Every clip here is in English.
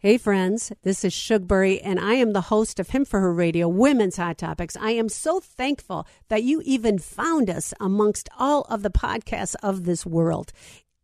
Hey, friends, this is Shugbury, and I am the host of Him for Her Radio Women's Hot Topics. I am so thankful that you even found us amongst all of the podcasts of this world.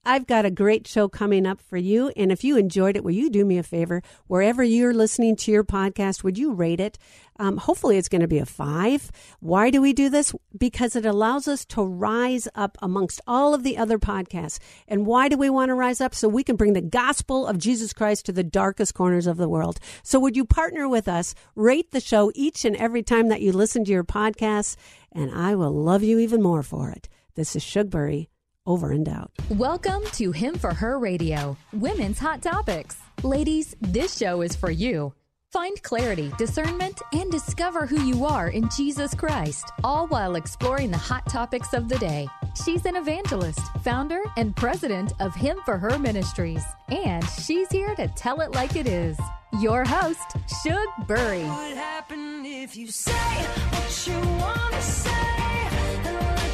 I've got a great show coming up for you. And if you enjoyed it, will you do me a favor? Wherever you're listening to your podcast, would you rate it? Um, hopefully, it's going to be a five. Why do we do this? Because it allows us to rise up amongst all of the other podcasts. And why do we want to rise up? So we can bring the gospel of Jesus Christ to the darkest corners of the world. So, would you partner with us? Rate the show each and every time that you listen to your podcast, and I will love you even more for it. This is Shugbury over and out. Welcome to Him for Her Radio, Women's Hot Topics. Ladies, this show is for you. Find clarity, discernment, and discover who you are in Jesus Christ, all while exploring the hot topics of the day. She's an evangelist, founder, and president of Him for Her Ministries, and she's here to tell it like it is. Your host, Shug Bury.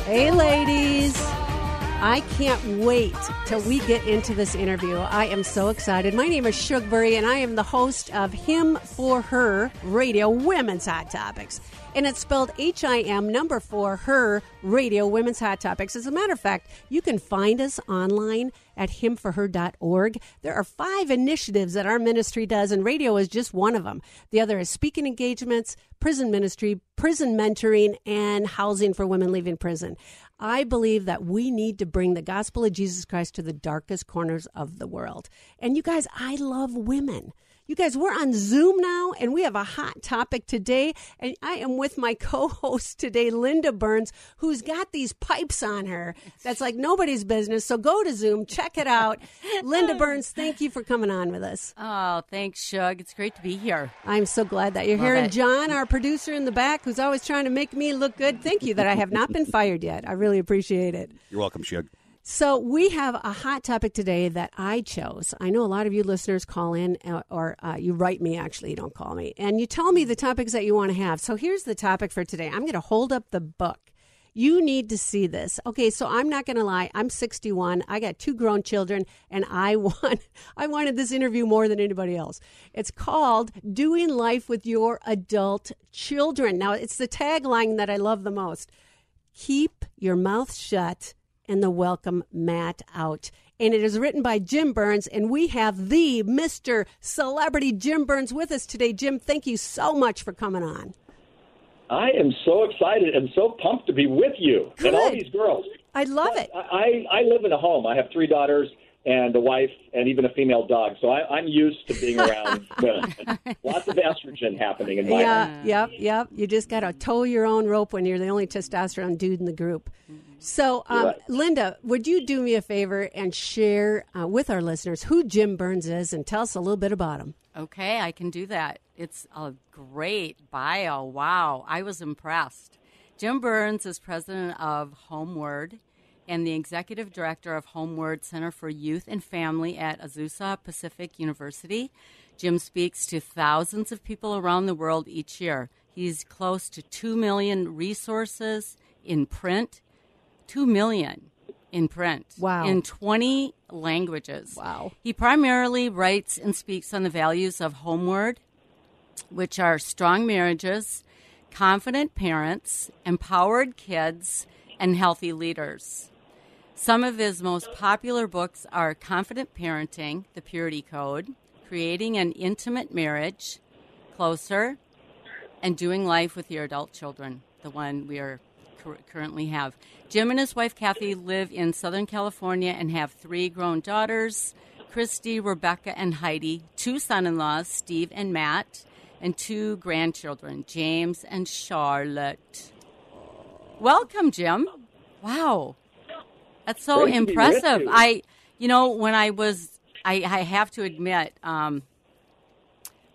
Hey, ladies. I can't wait till we get into this interview. I am so excited. My name is Shugbury, and I am the host of Him for Her Radio Women's Hot Topics. And it's spelled H I M number four Her Radio Women's Hot Topics. As a matter of fact, you can find us online at himforher.org. There are five initiatives that our ministry does, and radio is just one of them. The other is speaking engagements, prison ministry, prison mentoring, and housing for women leaving prison. I believe that we need to bring the gospel of Jesus Christ to the darkest corners of the world. And you guys, I love women. You guys, we're on Zoom now and we have a hot topic today. And I am with my co host today, Linda Burns, who's got these pipes on her that's like nobody's business. So go to Zoom, check it out. Linda Burns, thank you for coming on with us. Oh, thanks, Shug. It's great to be here. I'm so glad that you're Love here. And. John, our producer in the back, who's always trying to make me look good, thank you that I have not been fired yet. I really appreciate it. You're welcome, Shug. So we have a hot topic today that I chose. I know a lot of you listeners call in, uh, or uh, you write me. Actually, you don't call me, and you tell me the topics that you want to have. So here's the topic for today. I'm going to hold up the book. You need to see this. Okay, so I'm not going to lie. I'm 61. I got two grown children, and I want I wanted this interview more than anybody else. It's called "Doing Life with Your Adult Children." Now, it's the tagline that I love the most. Keep your mouth shut and the welcome mat out. And it is written by Jim Burns, and we have the Mr. Celebrity Jim Burns with us today. Jim, thank you so much for coming on. I am so excited and so pumped to be with you and all these girls. I love it. I, I live in a home. I have three daughters and a wife and even a female dog. So I, I'm used to being around women. Lots of estrogen happening in my home. Yeah, yep, yep. You just got to tow your own rope when you're the only testosterone dude in the group. So, um, Right. Linda, would you do me a favor and share uh, with our listeners who Jim Burns is and tell us a little bit about him? Okay, I can do that. It's a great bio. Wow, I was impressed. Jim Burns is president of HomeWord and the executive director of HomeWord Center for Youth and Family at Azusa Pacific University. Jim speaks to thousands of people around the world each year. He's close to 2 million resources in print, 2 million in print. Wow. In 20 languages. Wow. He primarily writes and speaks on the values of HomeWord, which are strong marriages, confident parents, empowered kids, and healthy leaders. Some of his most popular books are Confident Parenting, The Purity Code, Creating an Intimate Marriage, Closer, and Doing Life with Your Adult Children, the one we are currently have. Jim and his wife Kathy live in Southern California and have three grown daughters Christy, Rebecca, and Heidi, two son in laws, Steve and Matt, and two grandchildren, James and Charlotte. Welcome, Jim. Wow. That's so Great to be with impressive. you. I, you know, when I was, I, I have to admit, um,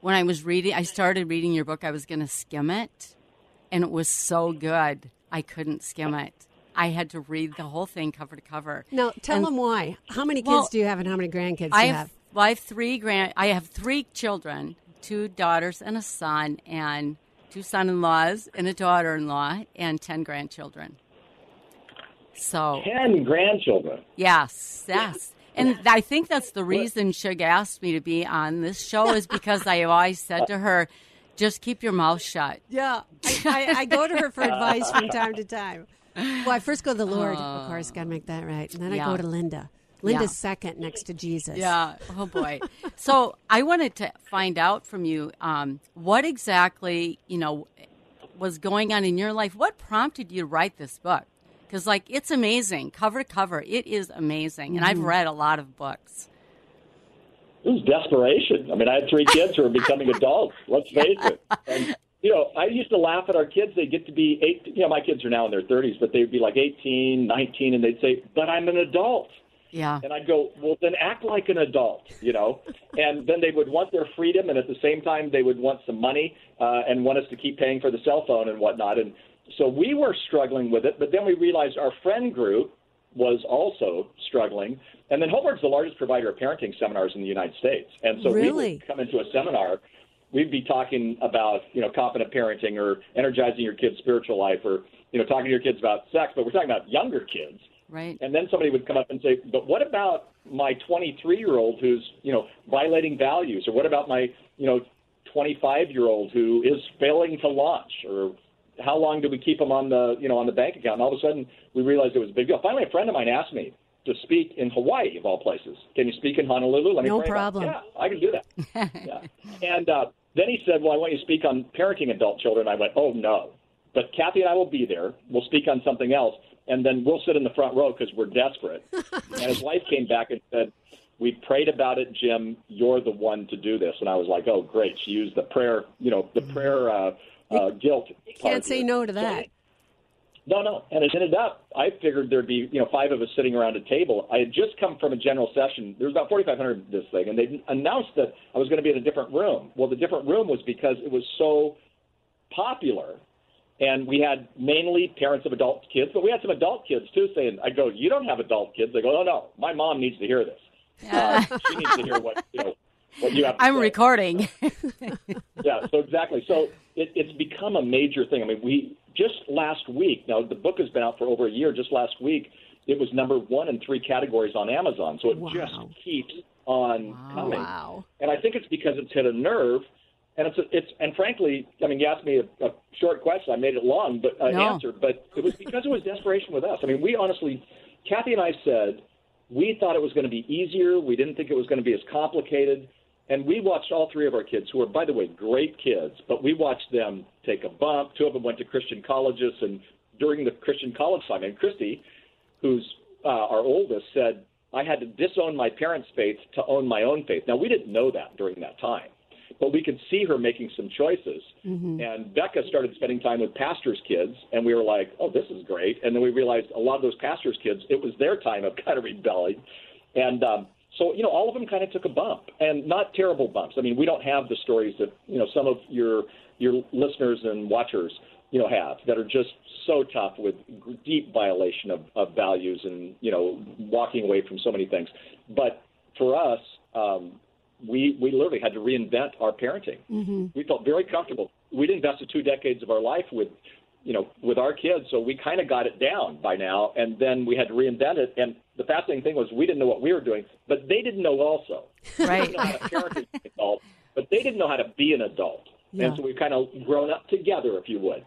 when I was reading, I started reading your book, I was going to skim it, and it was so good. I couldn't skim it. I had to read the whole thing cover to cover. Now, tell And- them why. How many kids Well, do you have and how many grandkids do I you have, have? well, I have three grand. I have three children, two daughters and a son, and two son-in-laws and a daughter-in-law, and ten grandchildren. So Ten grandchildren. yes, yes. And I think that's the reason Shug asked me to be on this show is because I always said to her, just keep your mouth shut. Yeah, I, I, I go to her for advice from time to time. Well, I first go to the Lord, of course, got to make that right, and then I go to Linda. Linda's Yeah. second next to Jesus. Yeah. Oh boy. so I wanted to find out from you um, what exactly you know was going on in your life. What prompted you to write this book? Because like it's amazing, cover to cover. It is amazing, and I've read a lot of books. It was desperation. I mean, I had three kids who were becoming adults. Let's face it. And, you know, I used to laugh at our kids. They'd get to be eight. You know, my kids are now in their 30s, but they'd be like 18, 19, and they'd say, "But I'm an adult." Yeah. And I'd go, well, then act like an adult, you know? and then they would want their freedom, and at the same time, they would want some money uh, and want us to keep paying for the cell phone and whatnot. And so we were struggling with it, but then we realized our friend group was also struggling. And then HomeWord's the largest provider of parenting seminars in the United States. And so we Really? would come into a seminar, we'd be talking about, you know, confident parenting or energizing your kid's spiritual life or, you know, talking to your kids about sex, but we're talking about younger kids. Right. And then somebody would come up and say, "But what about my 23-year-old who's, you know, violating values, or what about my, you know, 25-year-old who is failing to launch, or how long do we keep them on the, you know, on the bank account?" And all of a sudden, we realized it was a big deal. Finally, a friend of mine asked me to speak in Hawaii, of all places. Can you speak in Honolulu? Let me No about problem. Yeah, I can do that. yeah. And uh, then he said, "Well, I want you to speak on parenting adult children." I went, "Oh no." But Kathy and I will be there. We'll speak on something else, and then we'll sit in the front row because we're desperate. and his wife came back and said, "We prayed about it, Jim. You're the one to do this." And I was like, "Oh, great!" She used the prayer, you know, the prayer uh, uh, guilt. You can't say no to that. No, no. And it ended up, I figured there'd be, you know, five of us sitting around a table. I had just come from a general session. There was about 4,500 this thing, and they announced that I was going to be in a different room. Well, the different room was because it was so popular. And we had mainly parents of adult kids, but we had some adult kids too saying, I go, you don't have adult kids. They go, oh, no, my mom needs to hear this. Uh, she needs to hear what, you know, what you have I'm say recording. yeah, so exactly. So it, it's become a major thing. I mean, we just last week. Now the book has been out for over a year. Just last week, it was number one in three categories on Amazon. So it Wow. just keeps on coming. Wow. And I think it's because it's hit a nerve. And it's it's and frankly, I mean, you asked me a, a short question. I made it long, but uh, No. answer. But it was because it was desperation with us. I mean, we honestly, Kathy and I said we thought it was going to be easier. We didn't think it was going to be as complicated. And we watched all three of our kids, who are, by the way, great kids, but we watched them take a bump. Two of them went to Christian colleges, and during the Christian college time, and Christy, who's uh, our oldest, said, I had to disown my parents' faith to own my own faith. Now, we didn't know that during that time, but we could see her making some choices. And Becca started spending time with pastors' kids, and we were like, oh, this is great. And then we realized a lot of those pastors' kids, it was their time of kind of rebelling. And um, so, you know, all of them kind of took a bump, and not terrible bumps. I mean, we don't have the stories that, you know, some of your your listeners and watchers, you know, have that are just so tough with deep violation of, of values and, you know, walking away from so many things. But for us, um, we we literally had to reinvent our parenting. Mm-hmm. We felt very comfortable. We'd invested two decades of our life with, you know, with our kids, so we kind of got it down by now. And then we had to reinvent it. And the fascinating thing was we didn't know what we were doing, but they didn't know also. right. They didn't know how to parent an adult, but they didn't know how to be an adult. Yeah. And so we've kind of grown up together, if you would.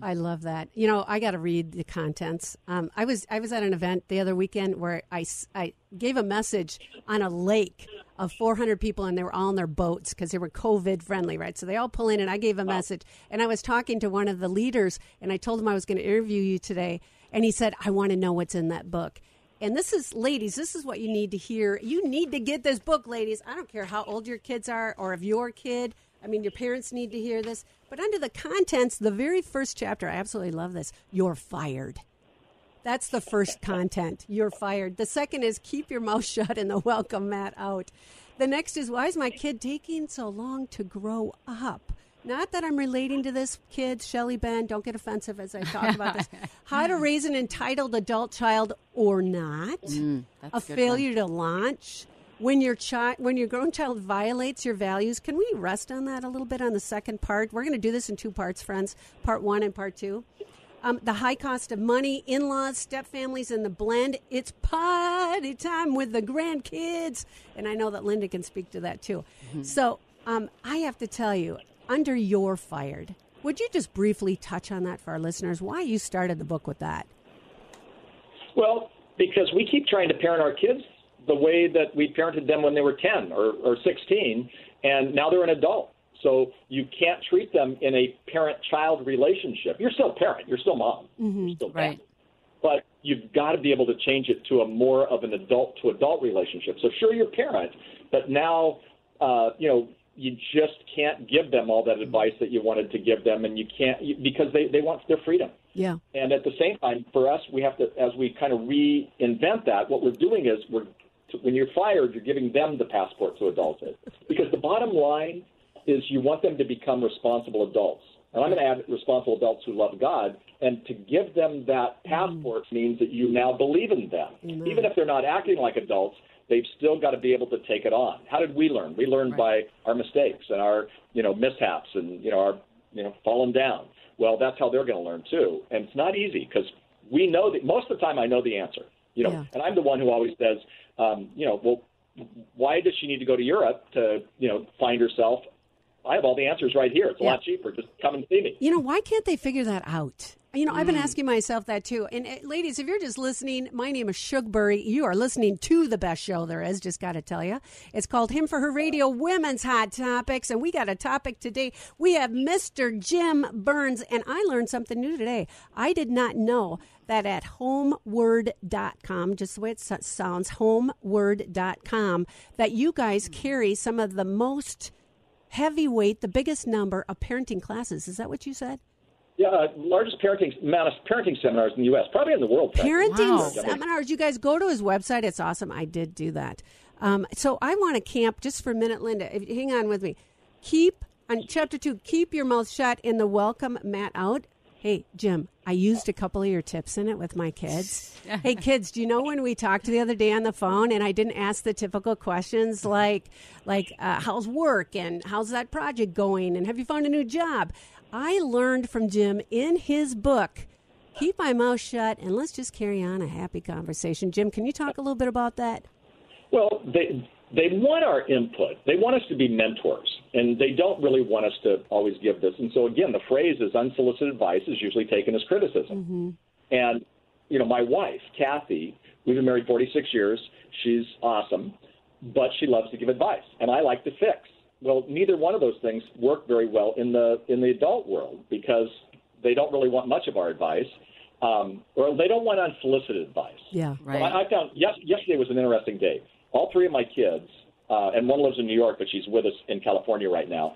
I love that. You know, I got to read the contents. Um, I was I was at an event the other weekend where I, I gave a message on a lake of 400 people and they were all in their boats because they were COVID friendly, right? So they all pull in and I gave a message and I was talking to one of the leaders and I told him I was going to interview you today and he said I want to know what's in that book. And this is, ladies, this is what you need to hear. You need to get this book, ladies. I don't care how old your kids are or if your kid. I mean, your parents need to hear this. But under the contents, the very first chapter, I absolutely love this. You're fired. That's the first content. You're fired. The second is keep your mouth shut and the welcome mat out. The next is why is my kid taking so long to grow up? Not that I'm relating to this kid, Shelly Ben. Don't get offensive as I talk about this. How to raise an entitled adult child or not. that's a good one. failure to launch. When your child, when your grown child violates your values, can we rest on that a little bit on the second part? We're going to do this in two parts, friends. Part one and part two. um, the high cost of money, in laws, step families, and the blend. It's party time with the grandkids. And I know that Linda can speak to that too. So um, I have to tell you, under your fired, would you just briefly touch on that for our listeners? Why you started the book with that? Well, because we keep trying to parent our kids the way that we parented them when they were 10 or, or 16, and now they're an adult. So you can't treat them in a parent-child relationship. You're still a parent. You're still mom. You're still Right. dad. But you've got to be able to change it to a more of an adult-to-adult relationship. So sure, you're a parent, but now, uh, you know, you just can't give them all that advice that you wanted to give them, and you can't you, because they, they want their freedom. Yeah. And at the same time, for us, we have to, as we kind of reinvent that, what we're doing is we're, when you're fired, you're giving them the passport to adulthood. Because the bottom line is you want them to become responsible adults. And I'm going to add responsible adults who love God. And to give them that mm-hmm. passport means that you now believe in them. Even if they're not acting like adults, they've still got to be able to take it on. How did we learn? We learned by our mistakes and our, you know, mishaps and, you know, our, you know, falling down. Well, that's how they're going to learn too. And it's not easy because we know that most of the time I know the answer. You know, Yeah. and I'm the one who always says, um, you know, well, why does she need to go to Europe to, you know, find herself? I have all the answers right here. It's a Yeah. lot cheaper. Just come and see me. You know, why can't they figure that out? You know, I've been asking myself that too. And uh, ladies, if you're just listening, my name is Shugbury. You are listening to the best show there is, just got to tell you. It's called Him for Her Radio Women's Hot Topics. And we got a topic today. We have Mr. Jim Burns. And I learned something new today. I did not know that at homeword.com, just the way it so- sounds, homeword.com, that you guys carry some of the most heavyweight, the biggest number of parenting classes. Is that what you said? Yeah, uh, largest parenting amount of parenting seminars in the U.S., probably in the world. Parenting Wow. seminars. You guys go to his website. It's awesome. I did do that. Um, so I want to camp just for a minute, Linda. If, hang on with me. Keep on chapter two. Keep your mouth shut in the welcome mat out. Hey Jim, I used a couple of your tips in it with my kids. hey kids, do you know when we talked the other day on the phone and I didn't ask the typical questions like like uh, how's work and how's that project going and have you found a new job? I learned from Jim in his book keep my mouth shut and let's just carry on a happy conversation. Jim, can you talk a little bit about that? Well, they they want our input. They want us to be mentors, and they don't really want us to always give this. And so again, the phrase is unsolicited advice is usually taken as criticism. Mm-hmm. And you know, my wife, Kathy, we've been married 46 years. She's awesome, but she loves to give advice, and I like to fix. Well, neither one of those things work very well in the in the adult world because they don't really want much of our advice, um, or they don't want unsolicited advice. Yeah. Right. Well, I, I found yes, yesterday was an interesting day. All three of my kids, uh, and one lives in New York, but she's with us in California right now.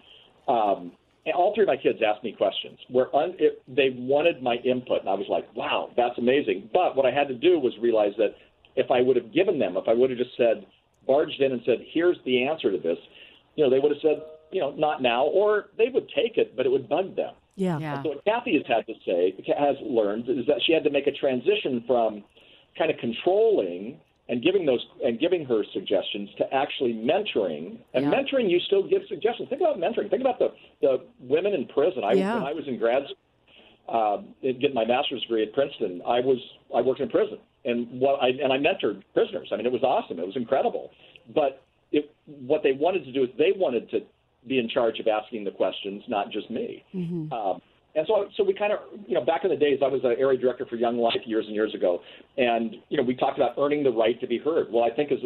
Um, and all three of my kids asked me questions. Where un, it, they wanted my input, and I was like, "Wow, that's amazing." But what I had to do was realize that if I would have given them, if I would have just said, barged in and said, "Here's the answer to this," you know, they would have said, "You know, not now," or they would take it, but it would bug them. Yeah. Yeah. So what Kathy has had to say, has learned, is that she had to make a transition from kind of controlling and giving those and giving her suggestions to actually mentoring. And Yeah. mentoring, you still give suggestions. Think about mentoring. Think about the the women in prison. I Yeah. when I was in grad school, um, getting my master's degree at Princeton, I was I worked in prison and what I and I mentored prisoners. I mean, it was awesome. It was incredible. But it, what they wanted to do is they wanted to be in charge of asking the questions, not just me. Um, and so, so we kind of, you know, back in the days, I was an area director for Young Life years and years ago, and you know, we talked about earning the right to be heard. Well, I think as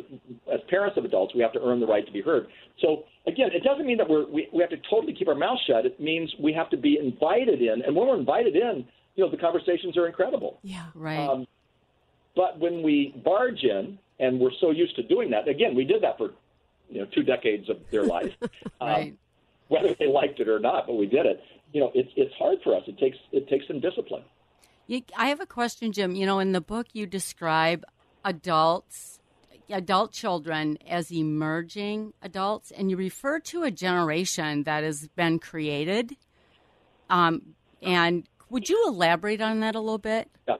as parents of adults, we have to earn the right to be heard. So again, it doesn't mean that we're we, we have to totally keep our mouth shut. It means we have to be invited in, and when we're invited in, you know, the conversations are incredible. Yeah. Right. Um, but when we barge in, and we're so used to doing that, again, we did that for you know two decades of their life, um, Right. whether they liked it or not, but we did it. You know, it's it's hard for us. It takes it takes some discipline. You, I have a question, Jim. You know, in the book, you describe adults, adult children, as emerging adults, and you refer to a generation that has been created. Um, and would you elaborate on that a little bit? Yeah.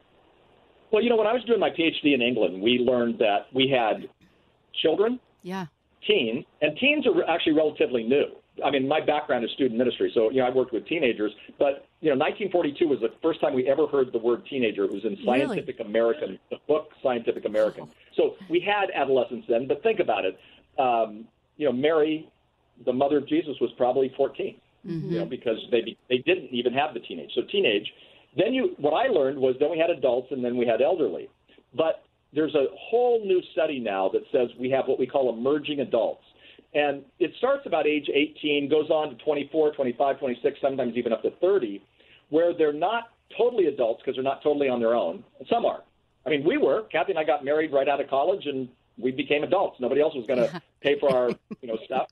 Well, you know, when I was doing my PhD in England, we learned that we had children, Yeah. Teens, and teens are actually relatively new. I mean, my background is student ministry, so you know I worked with teenagers. But you know, 1942 was the first time we ever heard the word teenager. It was in Scientific really? American, the book Scientific American. So we had adolescence then. But think about it. Um, you know, Mary, the mother of Jesus, was probably 14. Mm-hmm. You know, because they they didn't even have the teenage. So teenage. Then you, what I learned was then we had adults and then we had elderly. But there's a whole new study now that says we have what we call emerging adults. And it starts about age 18, goes on to 24, 25, 26, sometimes even up to 30, where they're not totally adults because they're not totally on their own. Some are. I mean, we were. Kathy and I got married right out of college, and we became adults. Nobody else was going to pay for our, you know, stuff.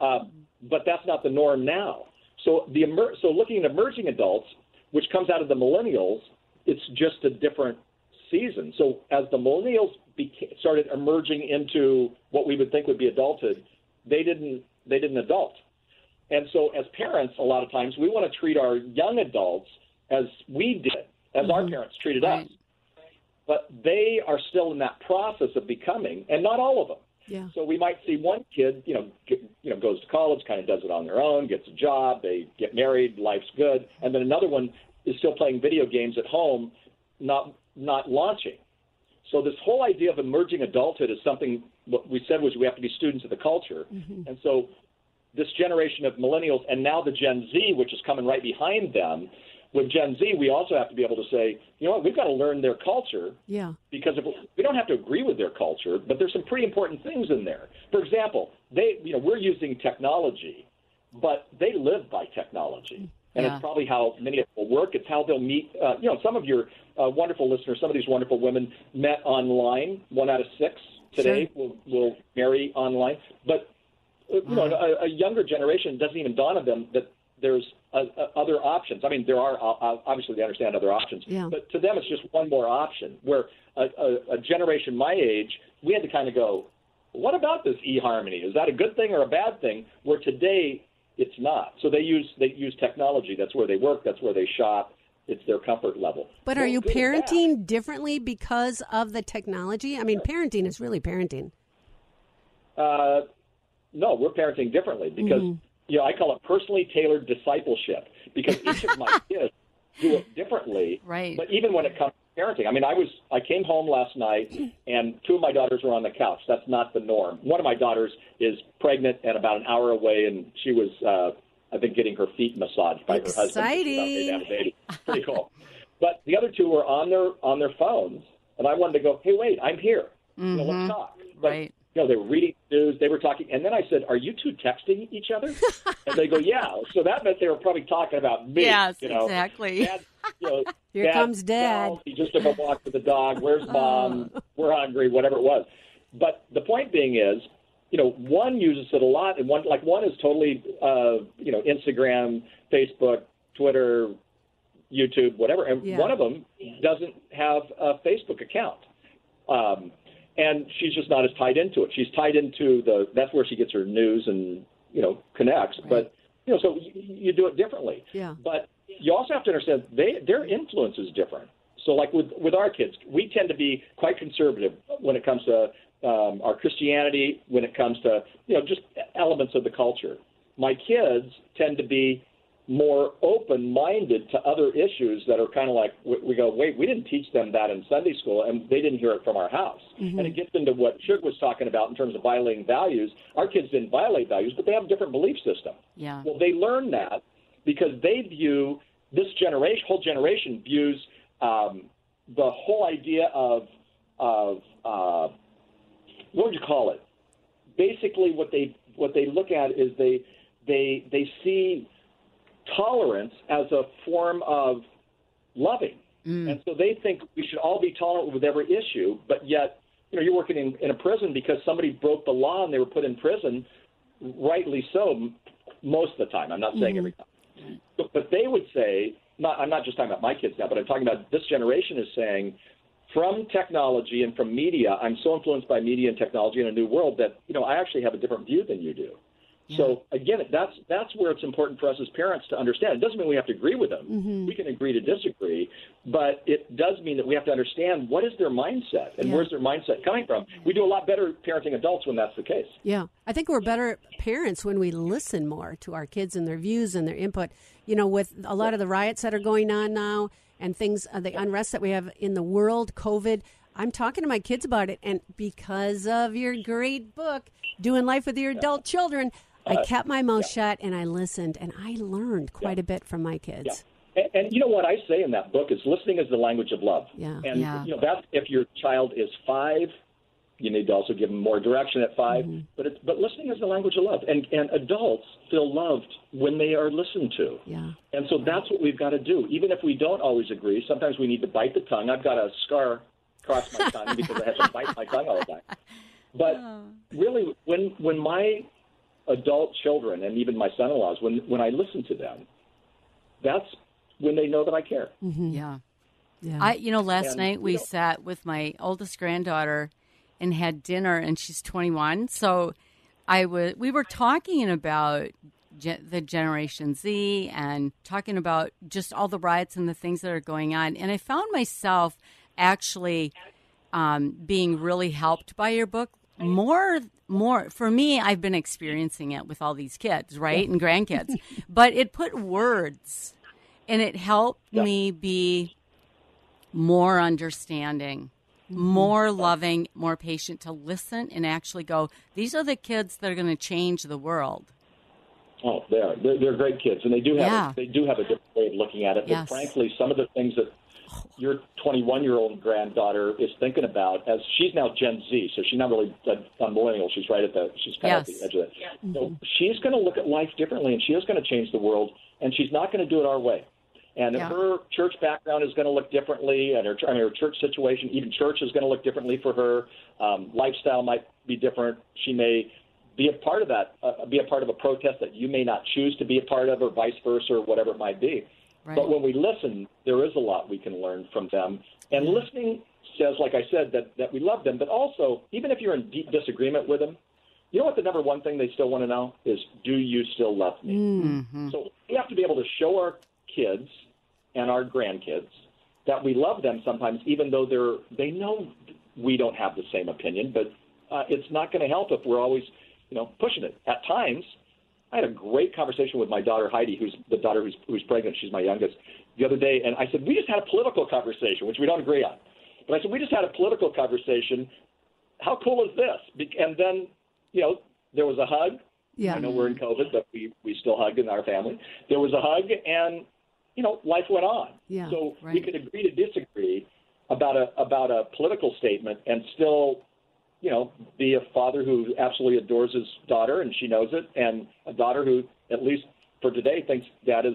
Uh, but that's not the norm now. So the emer- so looking at emerging adults, which comes out of the millennials, it's just a different season. So as the millennials started emerging into what we would think would be adulthood, they didn't they didn't adult. And so as parents, a lot of times we want to treat our young adults as we did, as mm-hmm. our parents treated right. us. But they are still in that process of becoming, and not all of them. Yeah. So we might see one kid, you know, get, you know, goes to college, kind of does it on their own, gets a job, they get married, life's good, and then another one is still playing video games at home, not not launching. So this whole idea of emerging adulthood is something what we said was we have to be students of the culture. Mm-hmm. And so this generation of millennials and now the Gen Z, which is coming right behind them, with Gen Z, we also have to be able to say, you know what, we've got to learn their culture. Yeah. Because if, we don't have to agree with their culture, but there's some pretty important things in there. For example, they, you know, we're using technology, but they live by technology and yeah. it's probably how many will work. It's how they'll meet. Uh, you know, some of your uh, wonderful listeners, some of these wonderful women met online. One out of six today sure. will, will marry online. But uh, you know, a, a younger generation doesn't even dawn on them that there's uh, uh, other options. I mean, there are uh, obviously they understand other options, yeah. but to them it's just one more option. Where a, a, a generation my age, we had to kind of go, what about this eHarmony? Is that a good thing or a bad thing? Where today it's not. So they use they use technology. That's where they work. That's where they shop. It's their comfort level. But are you parenting differently because of the technology? I mean, parenting is really parenting. Uh, no, we're parenting differently because mm-hmm. you know I call it personally tailored discipleship because each of my kids do it differently. Right. But even when it comes parenting. I mean, I was I came home last night and two of my daughters were on the couch. That's not the norm. One of my daughters is pregnant and about an hour away, and she was uh, I think getting her feet massaged by Exciting. her husband. Exciting! Pretty cool. But the other two were on their on their phones, and I wanted to go. Hey, wait, I'm here. Mm-hmm. You know, let's mm-hmm. talk. But, right. You know, they were reading news. They were talking, and then I said, "Are you two texting each other?" and they go, "Yeah." So that meant they were probably talking about me. Yes, you know? exactly. Dad, you know, Here dad, comes Dad. he just took a walk with the dog. Where's mom? we're hungry. Whatever it was. But the point being is, you know, one uses it a lot, and one like one is totally, uh, you know, Instagram, Facebook, Twitter, YouTube, whatever. And yeah. one of them doesn't have a Facebook account. Um, and she's just not as tied into it. She's tied into the that's where she gets her news and you know connects. Right. But you know, so you, you do it differently. Yeah. But you also have to understand they their influence is different. So like with with our kids, we tend to be quite conservative when it comes to um, our Christianity, when it comes to you know just elements of the culture. My kids tend to be more open-minded to other issues that are kind of like we go, wait, we didn't teach them that in Sunday school, and they didn't hear it from our house. Mm-hmm. And it gets into what Shug was talking about in terms of violating values. Our kids didn't violate values, but they have a different belief system. Yeah. Well, they learn that because they view this generation, whole generation views um, the whole idea of of uh, what would you call it? Basically, what they what they look at is they they they see tolerance as a form of loving. Mm. And so they think we should all be tolerant with every issue, but yet, you know, you're working in, in a prison because somebody broke the law and they were put in prison, rightly so, most of the time. I'm not saying mm-hmm. every time. But, they would say, not, I'm not just talking about my kids now, but I'm talking about this generation is saying, from technology and from media, I'm so influenced by media and technology in a new world that, you know, I actually have a different view than you do. So again, that's that's where it's important for us as parents to understand. It doesn't mean we have to agree with them. Mm-hmm. We can agree to disagree, but it does mean that we have to understand what is their mindset and Yeah. where's their mindset coming from. We do a lot better parenting adults when that's the case. Yeah, I think we're better parents when we listen more to our kids and their views and their input. You know, with a lot of the riots that are going on now and things, uh, the unrest that we have in the world, COVID. I'm talking to my kids about it, and because of your great book, Doing Life with Your Adult Children, I kept my mouth shut and I listened, and I learned quite a bit from my kids. And, and you know what I say in that book is listening is the language of love. Yeah. And Yeah. you know that's if your child is five, you need to also give them more direction at 5 Mm-hmm. But it's, but listening is the language of love, and and adults feel loved when they are listened to. Yeah. And so that's what we've got to do. Even if we don't always agree, sometimes we need to bite the tongue. I've got a scar across my tongue because I have to bite my tongue all the time. But really, when when my adult children and even my son-in-laws, when when I listen to them, that's when they know that I care. Yeah. Yeah. I, you know, last And, night we you know- sat with my oldest granddaughter and had dinner, and she's 21. So I was, we were talking about ge- the Generation Z and talking about just all the riots and the things that are going on. And I found myself actually um, being really helped by your book. More, more for me, I've been experiencing it with all these kids, right, and grandkids. but it put words, and it helped me be more understanding, mm-hmm. more loving, more patient to listen and actually go, these are the kids that are going to change the world. Oh, they are. They're, they're great kids, and they do have Yeah. they do have a different way of looking at it. Yes. But frankly, some of the things that your 21 year old granddaughter is thinking about, as she's now Gen Z, so she's not really a, a millennial. She's right at the she's kind of at the edge of it. So she's going to look at life differently, and she is going to change the world, and she's not going to do it our way. And Yeah. her church background is going to look differently, and her, I mean, her church situation, even church is going to look differently for her. Um, lifestyle might be different. She may be a part of that, uh, be a part of a protest that you may not choose to be a part of, or vice versa, or whatever it might be. Right. But when we listen, there is a lot we can learn from them. And listening says, like I said, that, that we love them, but also, even if you're in deep disagreement with them, you know what the number one thing they still want to know is, do you still love me? Mm-hmm. So we have to be able to show our kids and our grandkids that we love them sometimes, even though they're they know we don't have the same opinion. But uh, it's not going to help if we're always, you know, pushing it. At times, I had a great conversation with my daughter Heidi, who's the daughter who's who's pregnant. She's my youngest. The other day, and I said we just had a political conversation, which we don't agree on. But I said we just had a political conversation. How cool is this? And then, you know, there was a hug. Yeah. I know we're in COVID, but we we still hug in our family. There was a hug, and you know, life went on. Yeah, so we could agree to disagree about a about a political statement and still, you know, be a father who absolutely adores his daughter and she knows it, and a daughter who, at least for today, thinks dad is.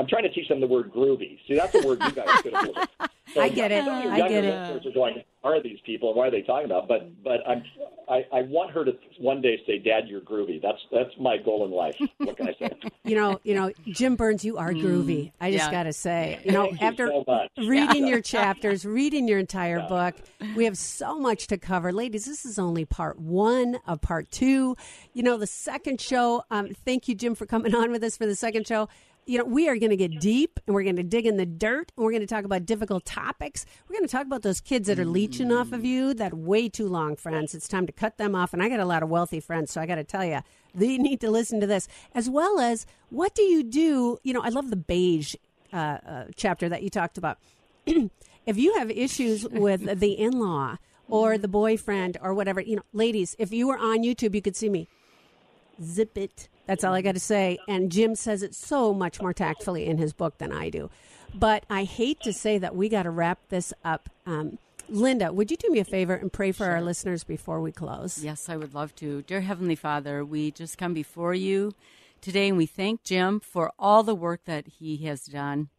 I'm trying to teach them the word groovy. See, that's a word you guys could have. used. So I get it. some of your I get it. listeners Are going, are these people and what are they talking about? But but I'm I, I want her to one day say, "Dad, you're groovy." That's that's my goal in life. What can I say? You know, you know, Jim Burns, you are groovy. I just yeah. got to say, you know, Thank you after so much. reading your chapters, reading your entire book, we have so much to cover, ladies. This is only part one of part two. You know, the second show. Um, thank you, Jim, for coming on with us for the second show. You know, we are going to get deep and we're going to dig in the dirt and we're going to talk about difficult topics. We're going to talk about those kids that are leeching off of you that way too long, friends. It's time to cut them off. And I got a lot of wealthy friends, so I got to tell you, they need to listen to this as well as what do you do? You know, I love the beige uh, uh, chapter that you talked about. if you have issues with the in law or the boyfriend or whatever, you know, ladies, if you were on YouTube, you could see me zip it. That's all I got to say. And Jim says it so much more tactfully in his book than I do. But I hate to say that we got to wrap this up. Um, Linda, would you do me a favor and pray for our listeners before we close? Yes, I would love to. Dear Heavenly Father, we just come before you today and we thank Jim for all the work that he has done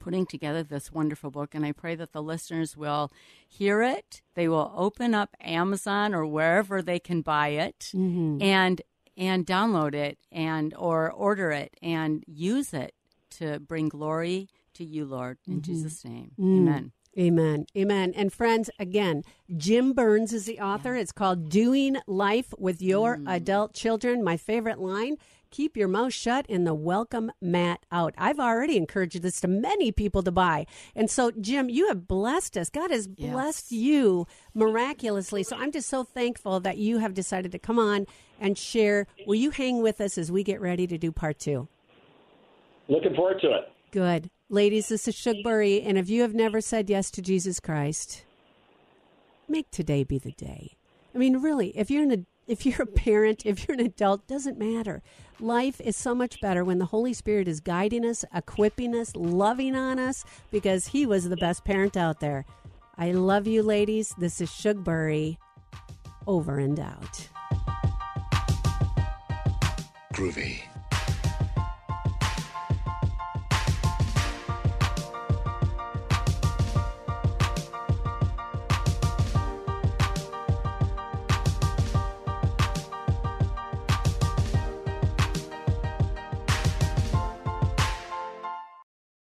putting together this wonderful book. And I pray that the listeners will hear it. They will open up Amazon or wherever they can buy it and and download it and or order it and use it to bring glory to you, Lord. In Jesus' name. Amen. Amen. Amen. And friends, again, Jim Burns is the author. It's called Doing Life with Your Mm. Adult Children. My favorite line keep your mouth shut and the welcome mat out. I've already encouraged this to many people to buy. And so, Jim, you have blessed us. God has Yes. blessed you miraculously. So I'm just so thankful that you have decided to come on and share. Will you hang with us as we get ready to do part two? Looking forward to it. Good. Ladies, this is Shugbury, and if you have never said yes to Jesus Christ, make today be the day. I mean, really, if you're an if you're a parent, if you're an adult, doesn't matter. Life is so much better when the Holy Spirit is guiding us, equipping us, loving on us, because He was the best parent out there. I love you, ladies. This is Shugbury. Over and out. Groovy.